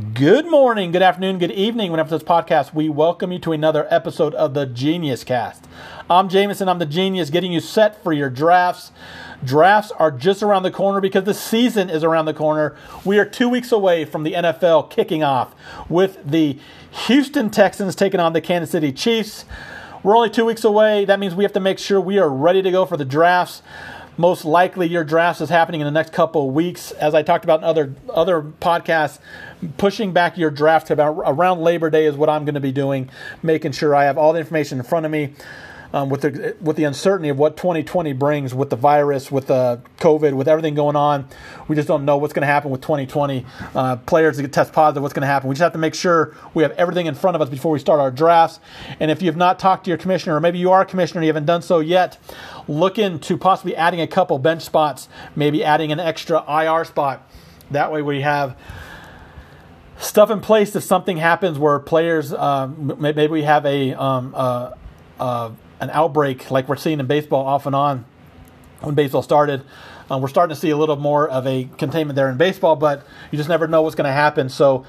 Good morning, good afternoon, good evening. Whenever this podcast, we welcome you to another episode of the Genius Cast. I'm Jameson. I'm the genius, getting you set for your drafts. Drafts are just around the corner because the season is around the corner. We are two weeks away from the NFL kicking off with the Houston Texans taking on the Kansas City Chiefs. We're only two weeks away. That means we have to make sure we are ready to go for the drafts most likely your draft is happening in the next couple of weeks. As I talked about in other other podcasts, pushing back your draft about around Labor Day is what I'm going to be doing, making sure I have all the information in front of me um, with the with the uncertainty of what 2020 brings with the virus, with the COVID, with everything going on. We just don't know what's going to happen with 2020. Uh, players that test positive, what's going to happen. We just have to make sure we have everything in front of us before we start our drafts. And if you have not talked to your commissioner, or maybe you are a commissioner and you haven't done so yet, look into possibly adding a couple bench spots, maybe adding an extra IR spot. That way we have stuff in place if something happens where players um, maybe we have a um, uh, uh, an outbreak like we're seeing in baseball off and on when baseball started. Uh, we're starting to see a little more of a containment there in baseball, but you just never know what's going to happen. So,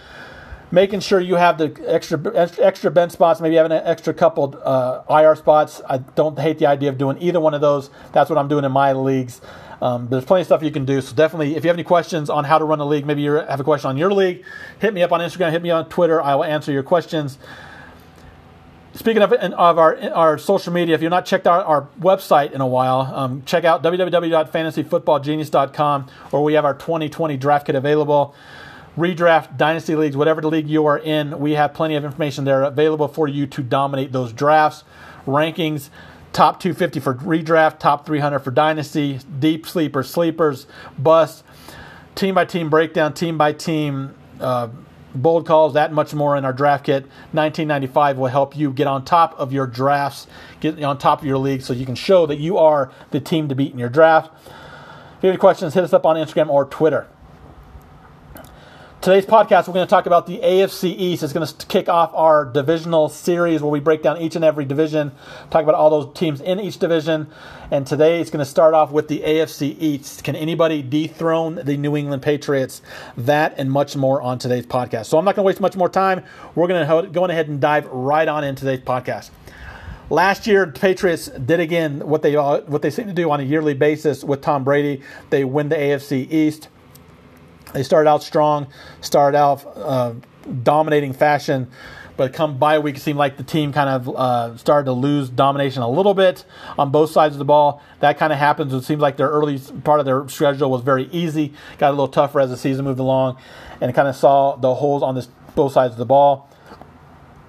making sure you have the extra extra bench spots, maybe having an extra couple uh, IR spots. I don't hate the idea of doing either one of those. That's what I'm doing in my leagues. Um, there's plenty of stuff you can do. So definitely, if you have any questions on how to run a league, maybe you have a question on your league, hit me up on Instagram, hit me on Twitter. I will answer your questions. Speaking of, of our our social media, if you've not checked out our website in a while, um, check out www.fantasyfootballgenius.com, where we have our 2020 draft kit available. Redraft, dynasty leagues, whatever the league you are in, we have plenty of information there available for you to dominate those drafts. Rankings, top 250 for redraft, top 300 for dynasty, deep sleepers, sleepers, bust, team by team breakdown, team by team. Uh, bold calls, that much more in our draft kit. 1995 will help you get on top of your drafts, get on top of your league so you can show that you are the team to beat in your draft. If you have any questions, hit us up on Instagram or Twitter. Today's podcast, we're going to talk about the AFC East. It's going to kick off our divisional series where we break down each and every division, talk about all those teams in each division. And today it's going to start off with the AFC East. Can anybody dethrone the New England Patriots? That and much more on today's podcast. So I'm not going to waste much more time. We're going to go ahead and dive right on into today's podcast. Last year, the Patriots did again what they what they seem to do on a yearly basis with Tom Brady. They win the AFC East. They started out strong, started out uh, dominating fashion, but come bye week, it seemed like the team kind of uh, started to lose domination a little bit on both sides of the ball. That kind of happens. It seems like their early part of their schedule was very easy, got a little tougher as the season moved along, and kind of saw the holes on this both sides of the ball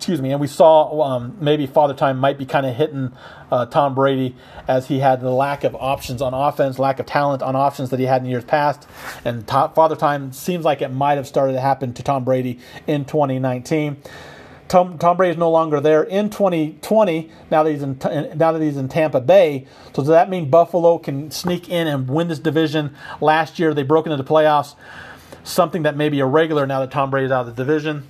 excuse me, and we saw um, maybe Father Time might be kind of hitting uh, Tom Brady as he had the lack of options on offense, lack of talent on options that he had in years past, and Father Time seems like it might have started to happen to Tom Brady in 2019. Tom, Tom Brady is no longer there in 2020 now that he's in now that he's in Tampa Bay. So does that mean Buffalo can sneak in and win this division? Last year they broke into the playoffs, something that may be irregular now that Tom Brady is out of the division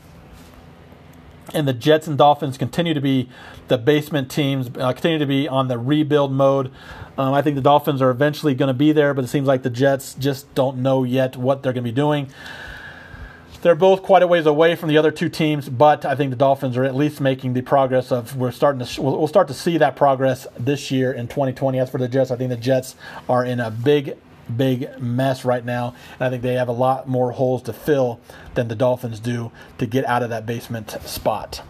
and the Jets and Dolphins continue to be the basement teams, uh, continue to be on the rebuild mode. Um, I think the Dolphins are eventually going to be there, but it seems like the Jets just don't know yet what they're going to be doing. They're both quite a ways away from the other two teams, but I think the Dolphins are at least making the progress of we're starting to we'll, we'll start to see that progress this year in 2020. As for the Jets, I think the Jets are in a big big mess right now. And I think they have a lot more holes to fill than the Dolphins do to get out of that basement spot.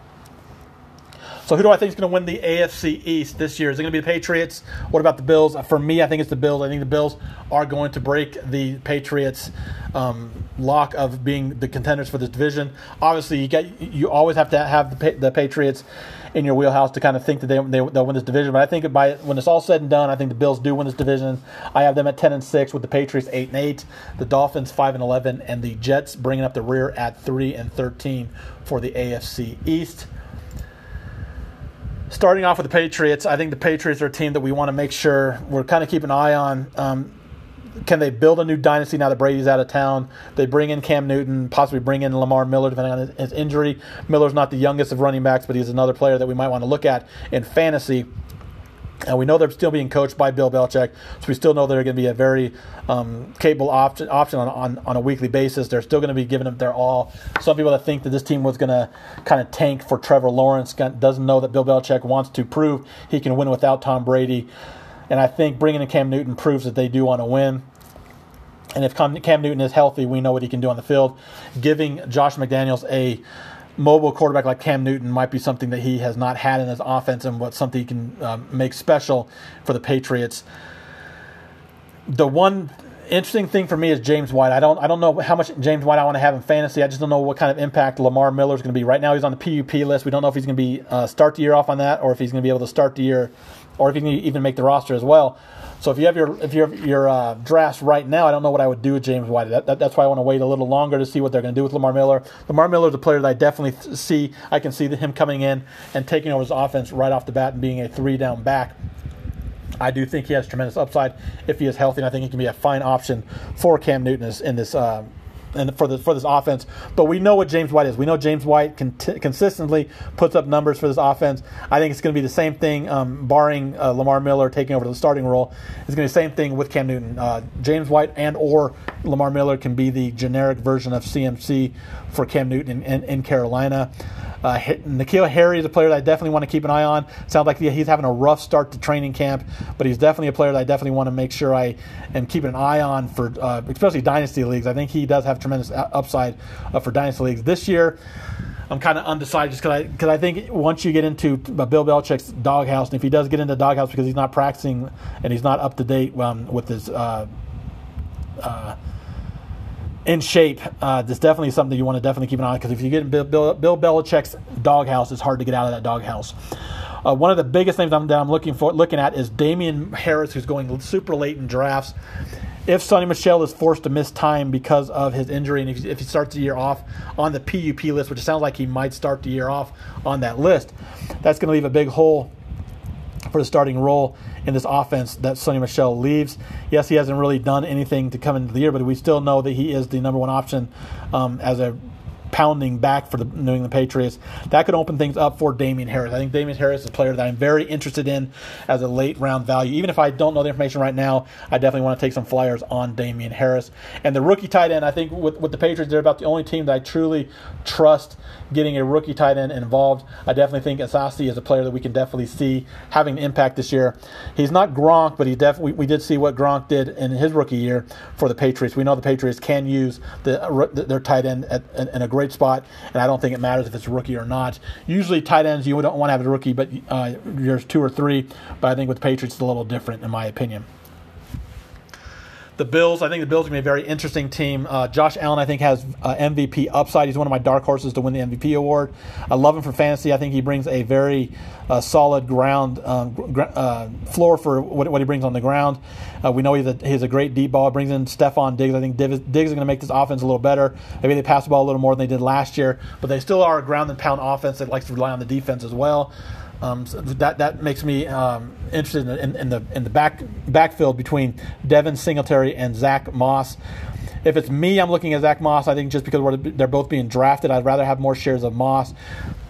So who do I think is going to win the AFC East this year? Is it going to be the Patriots? What about the Bills? For me, I think it's the Bills. I think the Bills are going to break the Patriots' um, lock of being the contenders for this division. Obviously, you get you always have to have the, the Patriots in your wheelhouse to kind of think that they, they will win this division. But I think by when it's all said and done, I think the Bills do win this division. I have them at ten and six with the Patriots eight and eight, the Dolphins five and eleven, and the Jets bringing up the rear at three and thirteen for the AFC East starting off with the Patriots, I think the Patriots are a team that we want to make sure we're kind of keep an eye on. Um, can they build a new dynasty now that Brady's out of town? They bring in Cam Newton, possibly bring in Lamar Miller, depending on his injury. Miller's not the youngest of running backs, but he's another player that we might want to look at in fantasy. And we know they're still being coached by Bill Belichick, so we still know they're going to be a very um, capable option, option on, on, on, a weekly basis. They're still going to be giving them their all. Some people that think that this team was going to kind of tank for Trevor Lawrence doesn't know that Bill Belichick wants to prove he can win without Tom Brady. And I think bringing in Cam Newton proves that they do want to win. And if Cam Newton is healthy, we know what he can do on the field. Giving Josh McDaniels a mobile quarterback like Cam Newton might be something that he has not had in his offense and what something he can um, make special for the Patriots. The one interesting thing for me is James White. I don't I don't know how much James White I want to have in fantasy. I just don't know what kind of impact Lamar Miller is going to be. Right now he's on the PUP list. We don't know if he's going to be uh, start the year off on that or if he's going to be able to start the year or if he can even make the roster as well. So if you have your if you have your uh, drafts right now, I don't know what I would do with James White. That, that, that's why I want to wait a little longer to see what they're going to do with Lamar Miller. Lamar Miller is a player that I definitely see. I can see him coming in and taking over his offense right off the bat and being a three down back. I do think he has tremendous upside if he is healthy, and I think he can be a fine option for Cam Newton in this uh, and for this for this offense. But we know what James White is. We know James White consistently puts up numbers for this offense. I think it's going to be the same thing, um, barring uh, Lamar Miller taking over the starting role. It's going to be the same thing with Cam Newton. Uh, James White and or Lamar Miller can be the generic version of CMC for Cam Newton in, in, in Carolina. Uh, N'Keal Harry is a player that I definitely want to keep an eye on. Sounds like he's having a rough start to training camp, but he's definitely a player that I definitely want to make sure I am keeping an eye on for, uh, especially dynasty leagues. I think he does have tremendous upside uh, for dynasty leagues this year. I'm kind of undecided just because I I think once you get into Bill Belichick's doghouse, and if he does get into doghouse because he's not practicing and he's not up to date um, with his uh, uh, in shape, uh, that's definitely something you want to definitely keep an eye on because if you get in Bill, Bill, Belichick's doghouse, it's hard to get out of that doghouse. Uh, one of the biggest things I'm, that I'm looking for, looking at, is Damien Harris, who's going super late in drafts. If Sony Michel is forced to miss time because of his injury, and if, if he starts the year off on the PUP list, which sounds like he might start the year off on that list, that's going to leave a big hole for the starting role in this offense that Sony Michel leaves. Yes, he hasn't really done anything to come into the year, but we still know that he is the number one option um, as a pounding back for the New England Patriots. That could open things up for Damien Harris. I think Damien Harris is a player that I'm very interested in as a late round value. Even if I don't know the information right now, I definitely want to take some flyers on Damien Harris. And the rookie tight end, I think with, with the Patriots, they're about the only team that I truly trust getting a rookie tight end involved. I definitely think Asiasi is a player that we can definitely see having an impact this year. He's not Gronk, but he definitely we, we did see what Gronk did in his rookie year for the Patriots. We know the Patriots can use the, their tight end at, in a great spot, and I don't think it matters if it's a rookie or not. Usually, tight ends you don't want to have a rookie, but uh, there's two or three. But I think with Patriots, it's a little different in my opinion the Bills. I think the Bills are going to be a very interesting team. Uh, Josh Allen, I think, has uh, MVP upside. He's one of my dark horses to win the MVP award. I love him for fantasy. I think he brings a very uh, solid ground um, gr- uh, floor for what, what, he brings on the ground. Uh, we know he's a, he's a great deep ball. Brings in Stefon Diggs. I think Diggs, Diggs is going to make this offense a little better. Maybe they pass the ball a little more than they did last year, but they still are a ground and pound offense that likes to rely on the defense as well. Um, so that that makes me um, interested in in, in, the in the back backfield between Devin Singletary and Zach Moss. If it's me, I'm looking at Zach Moss. I think just because they're both being drafted, I'd rather have more shares of Moss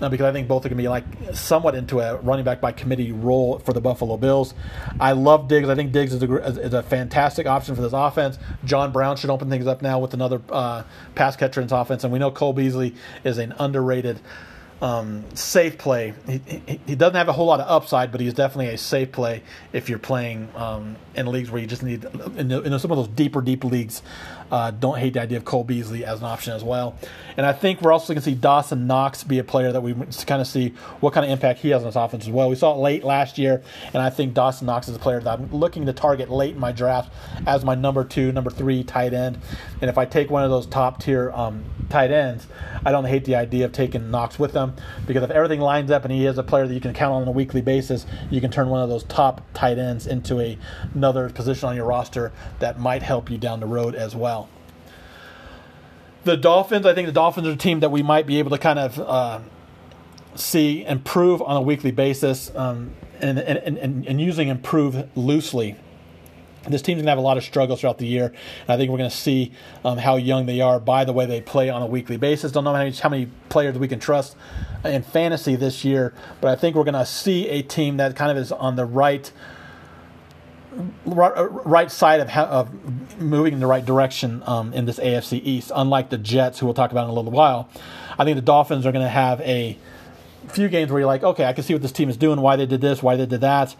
uh, because I think both are going to be like somewhat into a running back by committee role for the Buffalo Bills. I love Diggs. I think Diggs is a, is a fantastic option for this offense. John Brown should open things up now with another uh, pass catcher in offense, and we know Cole Beasley is an underrated um, safe play. He, he, he, doesn't have a whole lot of upside, but he's definitely a safe play if you're playing um, in leagues where you just need in, the, in some of those deeper, deep leagues. Uh, don't hate the idea of Cole Beasley as an option as well. And I think we're also going to see Dawson Knox be a player that we kind of see what kind of impact he has on this offense as well. We saw it late last year, and I think Dawson Knox is a player that I'm looking to target late in my draft as my number two, number three tight end. And if I take one of those top tier um, tight ends, I don't hate the idea of taking Knox with them because if everything lines up and he is a player that you can count on on a weekly basis, you can turn one of those top tight ends into a, another position on your roster that might help you down the road as well. The Dolphins, I think the Dolphins are a team that we might be able to kind of uh, see improve on a weekly basis, um, and, and, and, and using improve loosely. This team's going to have a lot of struggles throughout the year. And I think we're going to see um, how young they are by the way they play on a weekly basis. Don't know how many, how many players we can trust in fantasy this year, but I think we're going to see a team that kind of is on the right right side of, of moving in the right direction um, in this AFC East. Unlike the Jets, who we'll talk about in a little while, I think the Dolphins are going to have a few games where you're like, okay, I can see what this team is doing, why they did this, why they did that.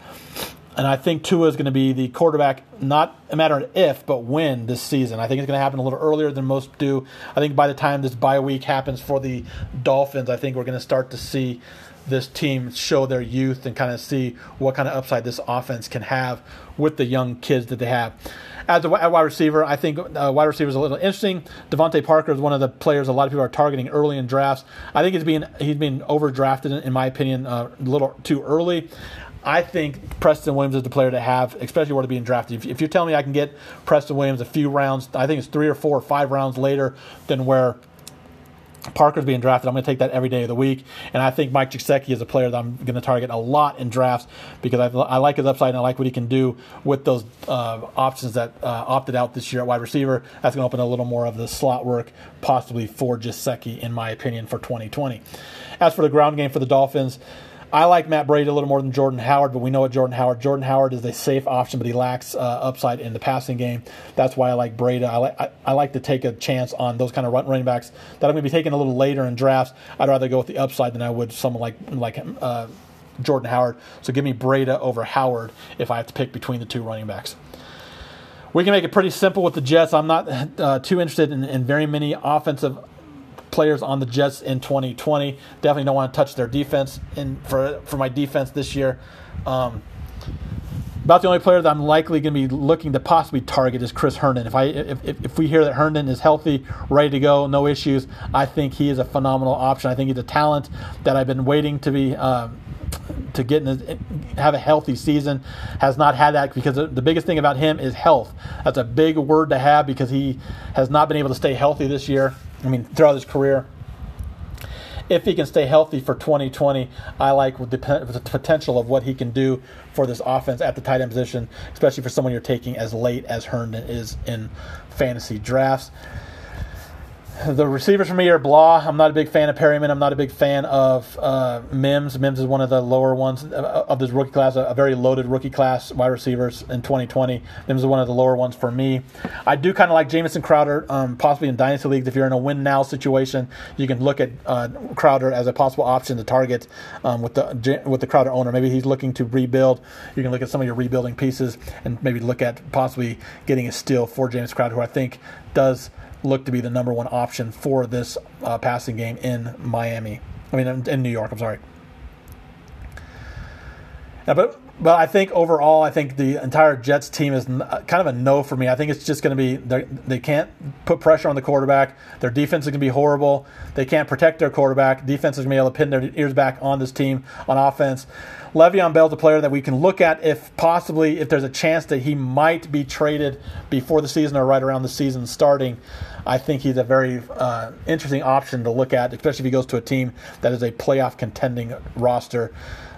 And I think Tua is going to be the quarterback, not a matter of if, but when this season. I think it's going to happen a little earlier than most do. I think by the time this bye week happens for the Dolphins, I think we're going to start to see this team show their youth and kind of see what kind of upside this offense can have with the young kids that they have. As a wide receiver, I think uh, wide receiver is a little interesting. DeVante Parker is one of the players a lot of people are targeting early in drafts. I think he's being he's being overdrafted in my opinion uh, a little too early. I think Preston Williams is the player to have, especially where to being drafted. If, if you're telling me I can get Preston Williams a few rounds, I think it's three or four or five rounds later than where Parker's being drafted. I'm going to take that every day of the week. And I think Mike Gesicki is a player that I'm going to target a lot in drafts because I, I like his upside and I like what he can do with those uh, options that uh, opted out this year at wide receiver. That's going to open a little more of the slot work, possibly for Gesicki, in my opinion, for 2020. As for the ground game for the Dolphins, I like Matt Breida a little more than Jordan Howard, but we know what Jordan Howard. Jordan Howard is a safe option, but he lacks uh, upside in the passing game. That's why I like Breida. I like I, I, like to take a chance on those kind of running backs that I'm going to be taking a little later in drafts. I'd rather go with the upside than I would someone like like uh, Jordan Howard. So give me Breida over Howard if I have to pick between the two running backs. We can make it pretty simple with the Jets. I'm not uh, too interested in, in very many offensive players on the Jets in 2020. Definitely don't want to touch their defense in for for my defense this year. Um, about the only player that I'm likely going to be looking to possibly target is Chris Herndon. If I if, if we hear that Herndon is healthy, ready to go, no issues, I think he is a phenomenal option. I think he's a talent that I've been waiting to be. Uh, to get in have a healthy season has not had that because the biggest thing about him is health. That's a big word to have because he has not been able to stay healthy this year. I mean, throughout his career. If he can stay healthy for 2020, I like the, the potential of what he can do for this offense at the tight end position, especially for someone you're taking as late as Herndon is in fantasy drafts. The receivers for me are Blah. I'm not a big fan of Perriman. I'm not a big fan of uh, Mims. Mims is one of the lower ones of this rookie class, a, very loaded rookie class wide receivers in 2020. Mims is one of the lower ones for me. I do kind of like Jamison Crowder, um, possibly in dynasty leagues. If you're in a win now situation, you can look at uh, Crowder as a possible option to target um, with the with the Crowder owner. Maybe he's looking to rebuild. You can look at some of your rebuilding pieces and maybe look at possibly getting a steal for James Crowder, who I think does look to be the number one option for this uh, passing game in Miami. I mean, in, New York. I'm sorry. Yeah, but but I think overall, I think the entire Jets team is kind of a no for me. I think it's just going to be they can't put pressure on the quarterback. Their defense is going to be horrible. They can't protect their quarterback. Defense is going to be able to pin their ears back on this team on offense. Le'Veon Bell's a player that we can look at if possibly if there's a chance that he might be traded before the season or right around the season starting. I think he's a very uh, interesting option to look at, especially if he goes to a team that is a playoff contending roster.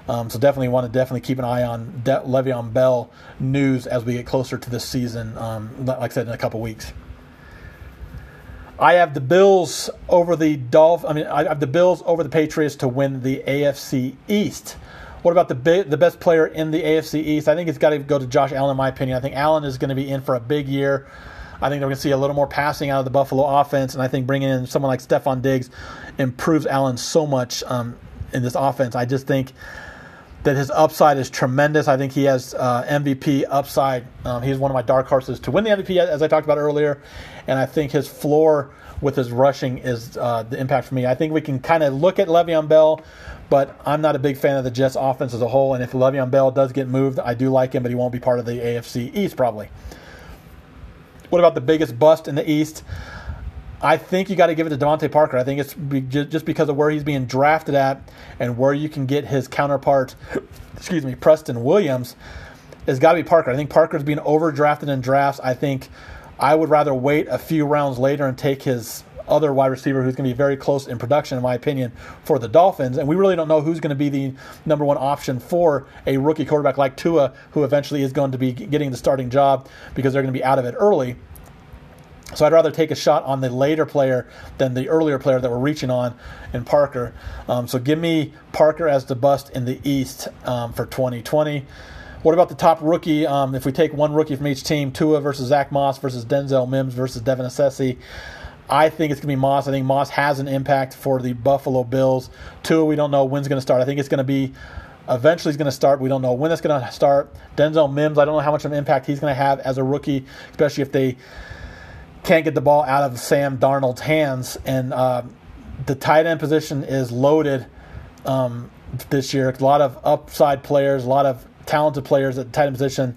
Um, so definitely want to definitely keep an eye on De- Le'Veon Bell news as we get closer to this season. Um, like I said, in a couple weeks. I have the Bills over the Dolph. I mean, I have the Bills over the Patriots to win the AFC East. What about the the best player in the AFC East? I think it's got to go to Josh Allen, in my opinion. I think Allen is going to be in for a big year. I think they're going to see a little more passing out of the Buffalo offense, and I think bringing in someone like Stefon Diggs improves Allen so much um, in this offense. I just think that his upside is tremendous. I think he has uh, MVP upside. Um, he's one of my dark horses to win the MVP, as I talked about earlier, and I think his floor with his rushing is uh, the impact for me. I think we can kind of look at Le'Veon Bell, but I'm not a big fan of the Jets offense as a whole. And if Le'Veon Bell does get moved, I do like him, but he won't be part of the AFC East probably. What about the biggest bust in the East? I think you got to give it to DeVante Parker. I think it's just because of where he's being drafted at and where you can get his counterpart, excuse me, Preston Williams, has got to be Parker. I think Parker's being overdrafted in drafts. I think I would rather wait a few rounds later and take his other wide receiver who's going to be very close in production, in my opinion, for the Dolphins. And we really don't know who's going to be the number one option for a rookie quarterback like Tua, who eventually is going to be getting the starting job because they're going to be out of it early. So I'd rather take a shot on the later player than the earlier player that we're reaching on in Parker. Um, so give me Parker as the bust in the East um, for 2020. What about the top rookie? Um, if we take one rookie from each team, Tua versus Zach Moss versus Denzel Mims versus Devin Asiasi, I think it's going to be Moss. I think Moss has an impact for the Buffalo Bills. Tua, we don't know when's going to start. I think it's going to be eventually he's going to start. We don't know when it's going to start. Denzel Mims, I don't know how much of an impact he's going to have as a rookie, especially if they can't get the ball out of Sam Darnold's hands. And uh, the tight end position is loaded um, this year. A lot of upside players, a lot of talented players at the tight end position.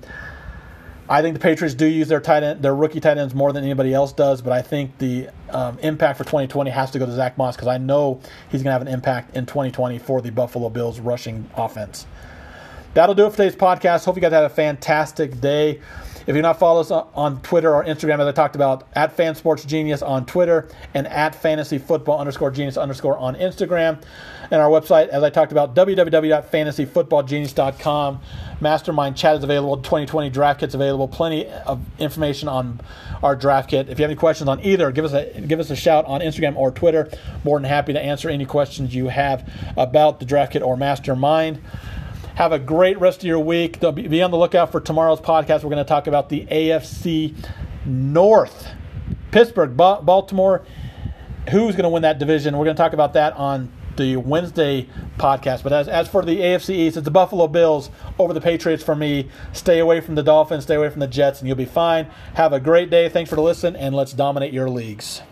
I think the Patriots do use their tight end, their rookie tight ends more than anybody else does, but I think the um, impact for 2020 has to go to Zach Moss because I know he's going to have an impact in 2020 for the Buffalo Bills rushing offense. That'll do it for today's podcast. Hope you guys had a fantastic day. If you're not following us on Twitter or Instagram, as I talked about, at FanSportsGenius on Twitter and at FantasyFootball underscore Genius underscore on Instagram. And our website, as I talked about, www.fantasyfootballgenius.com. Mastermind chat is available. 2020 draft kit's available. Plenty of information on our draft kit. If you have any questions on either, give us a give us a shout on Instagram or Twitter. More than happy to answer any questions you have about the draft kit or Mastermind. Have a great rest of your week. Be on the lookout for tomorrow's podcast. We're going to talk about the AFC North. Pittsburgh, Baltimore. Who's going to win that division? We're going to talk about that on the Wednesday podcast. But as, as for the AFC East, it's the Buffalo Bills over the Patriots for me. Stay away from the Dolphins, stay away from the Jets, and you'll be fine. Have a great day. Thanks for the listen, and let's dominate your leagues.